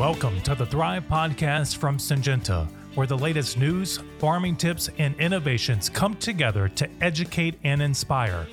Welcome to the Thrive Podcast from Syngenta, where the latest news, farming tips, and innovations come together to educate and inspire.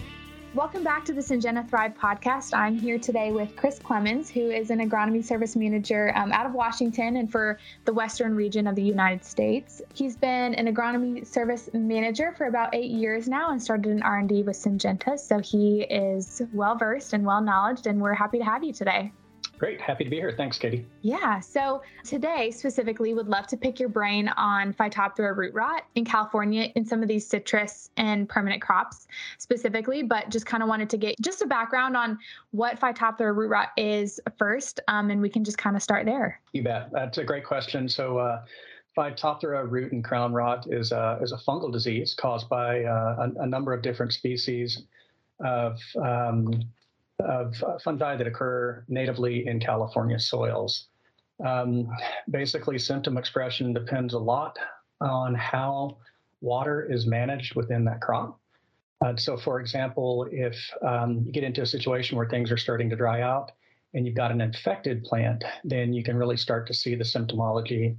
Welcome back to the Syngenta Thrive podcast. I'm here today with Chris Clemens, who is an agronomy service manager um, out of Washington and for the western region of the United States. He's been an agronomy service manager for about eight years now and started an R&D with Syngenta. So he is well versed and well knowledge, and we're happy to have you today. Great. Happy to be here. Thanks, Katie. Yeah. So today, specifically, would love to pick your brain on Phytophthora root rot in California in some of these citrus and permanent crops specifically, but just kind of wanted to get just a background on what Phytophthora root rot is first, um, and we can just kind of start there. You bet. That's a great question. So, uh, Phytophthora root and crown rot is a, is a fungal disease caused by uh, a, a, number of different species of um, of fungi that occur natively in California soils. Um, basically, symptom expression depends a lot on how water is managed within that crop. Uh, so, for example, if um, you get into a situation where things are starting to dry out and you've got an infected plant, then you can really start to see the symptomology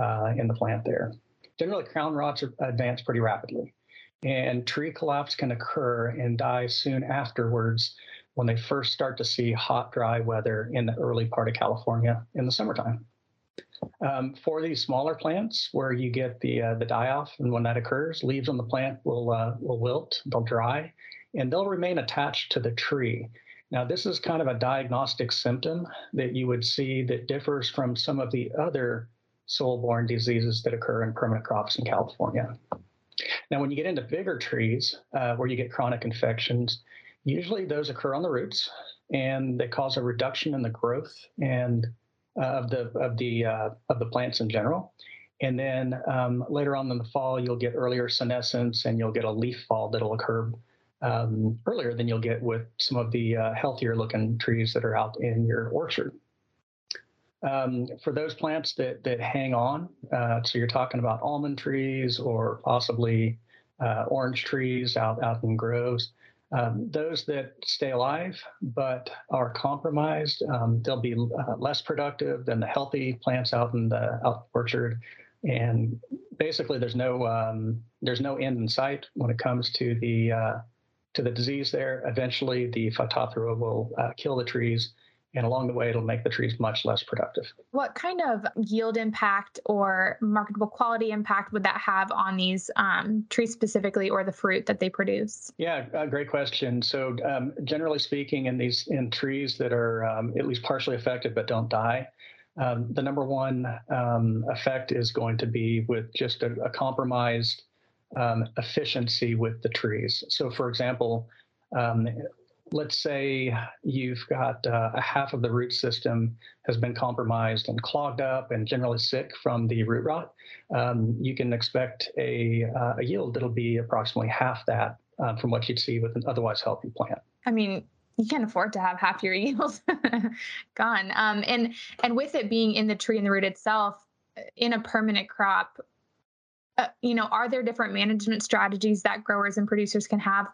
uh, in the plant there. Generally, crown rots advance pretty rapidly, and tree collapse can occur and die soon afterwards when they first start to see hot, dry weather in the early part of California in the summertime. Um, for these smaller plants, where you get the uh, the die off, and when that occurs, leaves on the plant will uh, will wilt, they'll dry, and they'll remain attached to the tree. Now, this is kind of a diagnostic symptom that you would see that differs from some of the other soil-borne diseases that occur in permanent crops in California. Now, when you get into bigger trees, uh, where you get chronic infections, Usually those occur on the roots and they cause a reduction in the growth and uh, of the of the uh, of the plants in general. And then um, later on in the fall, you'll get earlier senescence and you'll get a leaf fall that'll occur um, earlier than you'll get with some of the uh, healthier looking trees that are out in your orchard. Um, for those plants that that hang on, uh, so you're talking about almond trees or possibly uh, orange trees out out in groves. Um, those that stay alive but are compromised, um, they'll be uh, less productive than the healthy plants out in the out orchard. And basically, there's no um, there's no end in sight when it comes to the uh, to the disease. There, eventually, the phytophthora will uh, kill the trees and along the way it'll make the trees much less productive. What kind of yield impact or marketable quality impact would that have on these um, trees specifically or the fruit that they produce? Yeah, uh, great question. So um, generally speaking, in these in trees that are um, at least partially affected but don't die, um, the number one um, effect is going to be with just a, a compromised um, efficiency with the trees. So, for example, um, let's say you've got uh, a half of the root system has been compromised and clogged up and generally sick from the root rot, um, you can expect a, uh, a, yield that'll be approximately half that uh, from what you'd see with an otherwise healthy plant. I mean, you can't afford to have half your yield gone. Um, and and with it being in the tree and the root itself, uh, in a permanent crop, uh, you know, are there different management strategies that growers and producers can have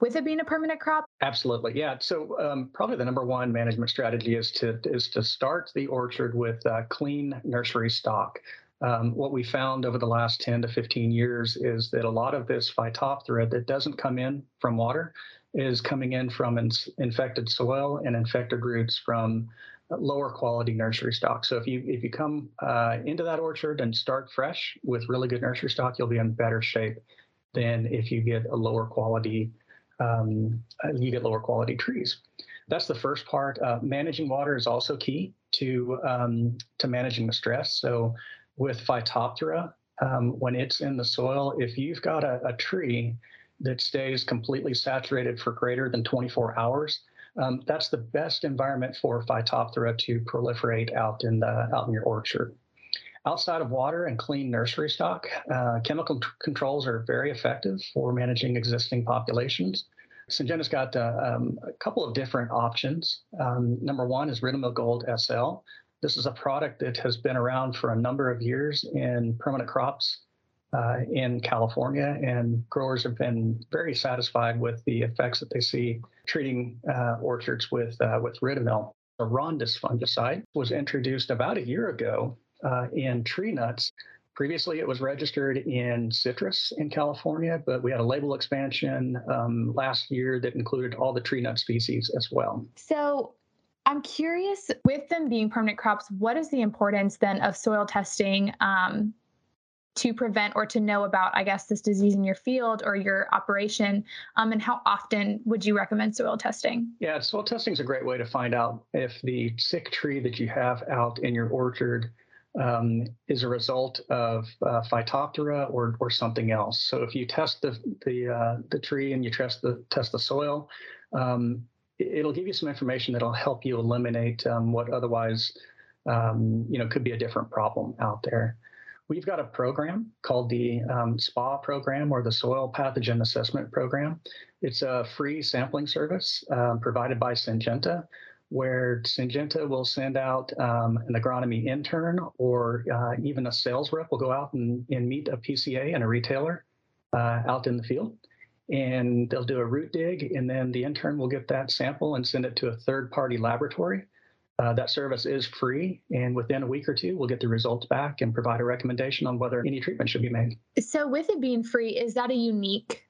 with it being a permanent crop? Absolutely, yeah. So um, probably the number one management strategy is to is to start the orchard with uh, clean nursery stock. Um, what we found over the last 10 to 15 years is that a lot of this phytophthora that doesn't come in from water is coming in from in- infected soil and infected roots from lower quality nursery stock. So if you if you come uh, into that orchard and start fresh with really good nursery stock, you'll be in better shape than if you get a lower quality um, you get lower quality trees. That's the first part. Uh, managing water is also key to um, to managing the stress. So with Phytophthora, um, when it's in the soil, if you've got a, a, tree that stays completely saturated for greater than 24 hours, um, that's the best environment for Phytophthora to proliferate out in the out in your orchard. Outside of water and clean nursery stock, uh, chemical controls are very effective for managing existing populations. Syngenta's got uh, um, a couple of different options. Um, number one is Ridomil Gold SL. This is a product that has been around for a number of years in permanent crops uh, in California, and growers have been very satisfied with the effects that they see treating uh, orchards with uh, with Ridomil. Orondis fungicide was introduced about a year ago uh, in tree nuts. Previously, it was registered in citrus in California, but we had a label expansion um, last year that included all the tree nut species as well. So, I'm curious with them being permanent crops, what is the importance then of soil testing um, to prevent or to know about, I guess, this disease in your field or your operation? Um, and how often would you recommend soil testing? Yeah, soil testing is a great way to find out if the sick tree that you have out in your orchard um, is a result of uh, Phytophthora or, or something else. So if you test the the, uh, the tree and you test the test the soil, um, it'll give you some information that'll help you eliminate um, what otherwise um, you know could be a different problem out there. We've got a program called the um, SPA program or the Soil Pathogen Assessment Program. It's a free sampling service um, provided by Syngenta, where Syngenta will send out um, an agronomy intern or uh, even a sales rep will go out and, and meet a PCA and a retailer uh, out in the field. And they'll do a root dig, and then the intern will get that sample and send it to a third party laboratory uh, that service is free, and within a week or two, we'll get the results back and provide a recommendation on whether any treatment should be made. So, with it being free, is that a unique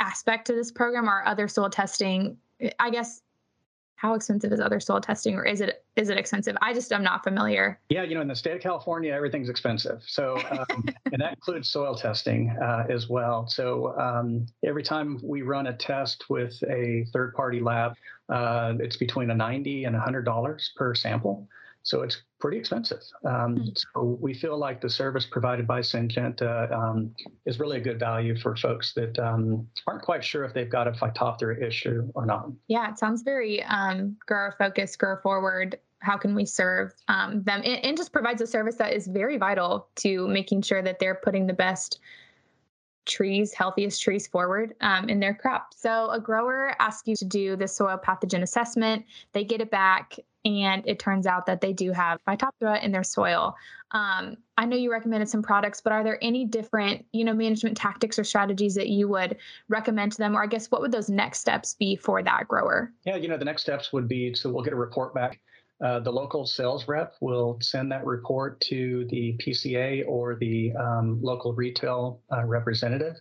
aspect to this program or other soil testing? I guess how expensive is other soil testing or is it is it expensive? I just am not familiar. Yeah you know in the state of california everything's expensive. So um, and that includes soil testing uh, as well. So um, every time we run a test with a third party lab uh, it's between a 90 and 100 dollars per sample so it's pretty expensive. Um, mm-hmm. So we feel like the service provided by Syngenta um, is really a good value for folks that um, aren't quite sure if they've got a Phytophthora issue or not. Yeah, it sounds very um, grower focused, grower forward. How can we serve um, them? And, and just provides a service that is very vital to making sure that they're putting the best trees, healthiest trees forward um, in their crop. So a grower asks you to do the soil pathogen assessment. They get it back, and it turns out that they do have Phytophthora in their soil. Um, I know you recommended some products, but are there any different, you know, management tactics or strategies that you would recommend to them? Or I guess what would those next steps be for that grower? Yeah, you know, the next steps would be so we'll get a report back uh, the local sales rep will send that report to the PCA or the um, local retail uh, representative.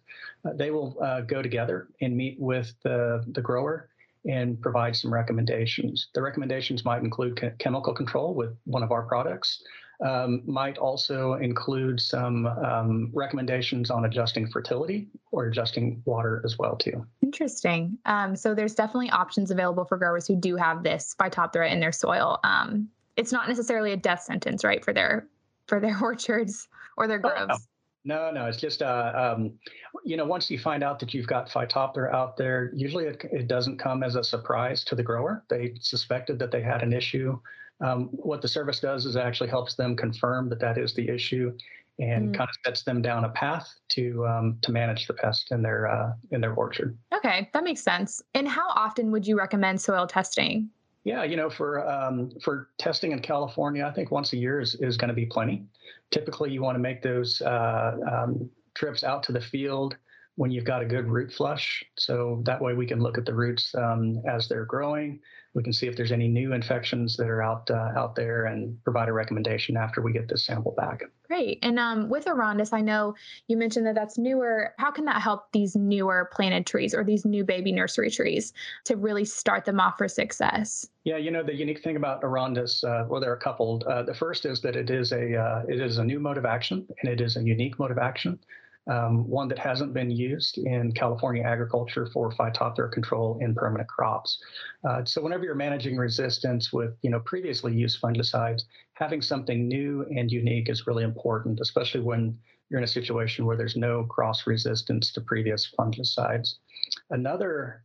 Uh, they will uh, go together and meet with the, the grower and provide some recommendations. The recommendations might include chemical control with one of our products, um, might also include some um, recommendations on adjusting fertility or adjusting water as well too. Interesting. Um, so there's definitely options available for growers who do have this Phytophthora in their soil. Um, it's not necessarily a death sentence, right, for their for their orchards or their groves. Oh, no. no, no, it's just uh, um, you know once you find out that you've got Phytophthora out there, usually it, it doesn't come as a surprise to the grower. They suspected that they had an issue um, what the service does is actually helps them confirm that that is the issue and mm. kind of sets them down a path to um, to manage the pest in their uh, in their orchard. Okay, that makes sense. And how often would you recommend soil testing? Yeah, you know, for um, for testing in California, I think once a year is, is going to be plenty. Typically, you want to make those uh, um, trips out to the field when you've got a good root flush. So that way we can look at the roots um, as they're growing. We can see if there's any new infections that are out uh, out there and provide a recommendation after we get this sample back. Great. And um, with Orondis, I know you mentioned that that's newer. How can that help these newer planted trees or these new baby nursery trees to really start them off for success? Yeah, you know the unique thing about Orondis, uh, well, there are a couple. Uh, the first is that it is a uh, it is a new mode of action and it is a unique mode of action um, one that hasn't been used in California agriculture for phytophthora control in permanent crops. Uh, so whenever you're managing resistance with you know previously used fungicides, having something new and unique is really important, especially when you're in a situation where there's no cross resistance to previous fungicides. Another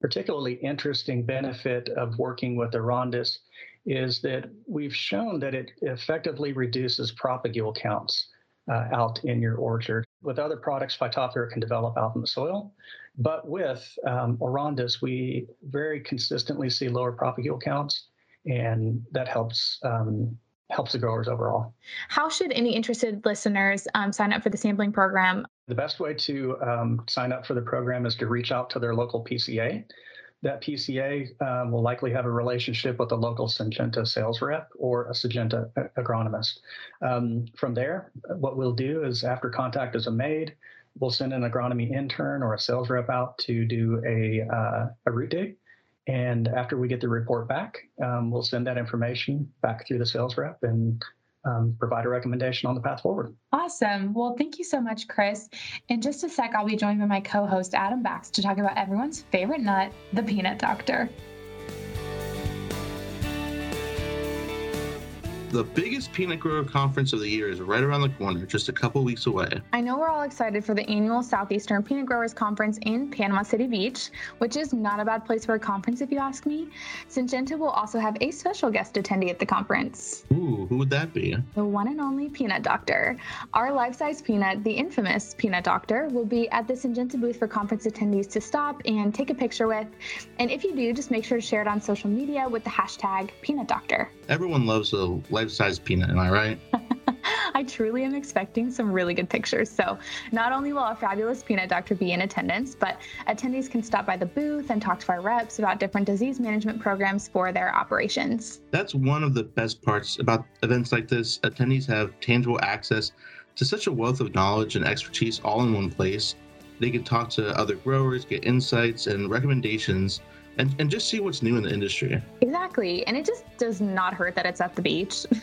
particularly interesting benefit of working with Orondis is that we've shown that it effectively reduces propagule counts uh, out in your orchard. With other products, Phytophthora can develop out in the soil, but with um, we very consistently see lower propagule counts, and that helps um, helps the growers overall. How should any interested listeners um, sign up for the sampling program? The best way to um, sign up for the program is to reach out to their local PCA. That PCA um, will likely have a relationship with a local Syngenta sales rep or a Syngenta agronomist. Um, from there, what we'll do is after contact is made, we'll send an agronomy intern or a sales rep out to do a, uh, a root dig. And after we get the report back, um, we'll send that information back through the sales rep and um, provide a recommendation on the path forward. Awesome. Well, thank you so much, Chris. In just a sec, I'll be joined by my co host, Adam Bax, to talk about everyone's favorite nut, the peanut doctor. The biggest peanut grower conference of the year is right around the corner, just a couple weeks away. I know we're all excited for the annual Southeastern Peanut Growers Conference in Panama City Beach, which is not a bad place for a conference if you ask me. Syngenta will also have a special guest attendee at the conference. Ooh, who would that be? The one and only Peanut Doctor. Our life-size peanut, the infamous Peanut Doctor, will be at the Syngenta booth for conference attendees to stop and take a picture with. And if you do, just make sure to share it on social media with the hashtag Peanut Doctor. Everyone loves a life-size peanut, am I right? I truly am expecting some really good pictures. So, not only will our fabulous peanut doctor be in attendance, but attendees can stop by the booth and talk to our reps about different disease management programs for their operations. That's one of the best parts about events like this. Attendees have tangible access to such a wealth of knowledge and expertise all in one place. They can talk to other growers, get insights and recommendations and, and just see what's new in the industry. Exactly. And it just does not hurt that it's at the beach.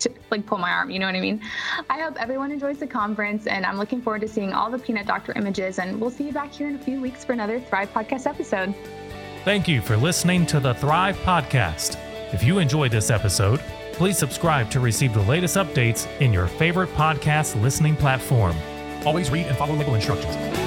to like pull my arm, you know what I mean? I hope everyone enjoys the conference and I'm looking forward to seeing all the peanut doctor images and we'll see you back here in a few weeks for another Thrive podcast episode. Thank you for listening to the Thrive podcast. If you enjoyed this episode, please subscribe to receive the latest updates in your favorite podcast listening platform. Always read and follow legal instructions.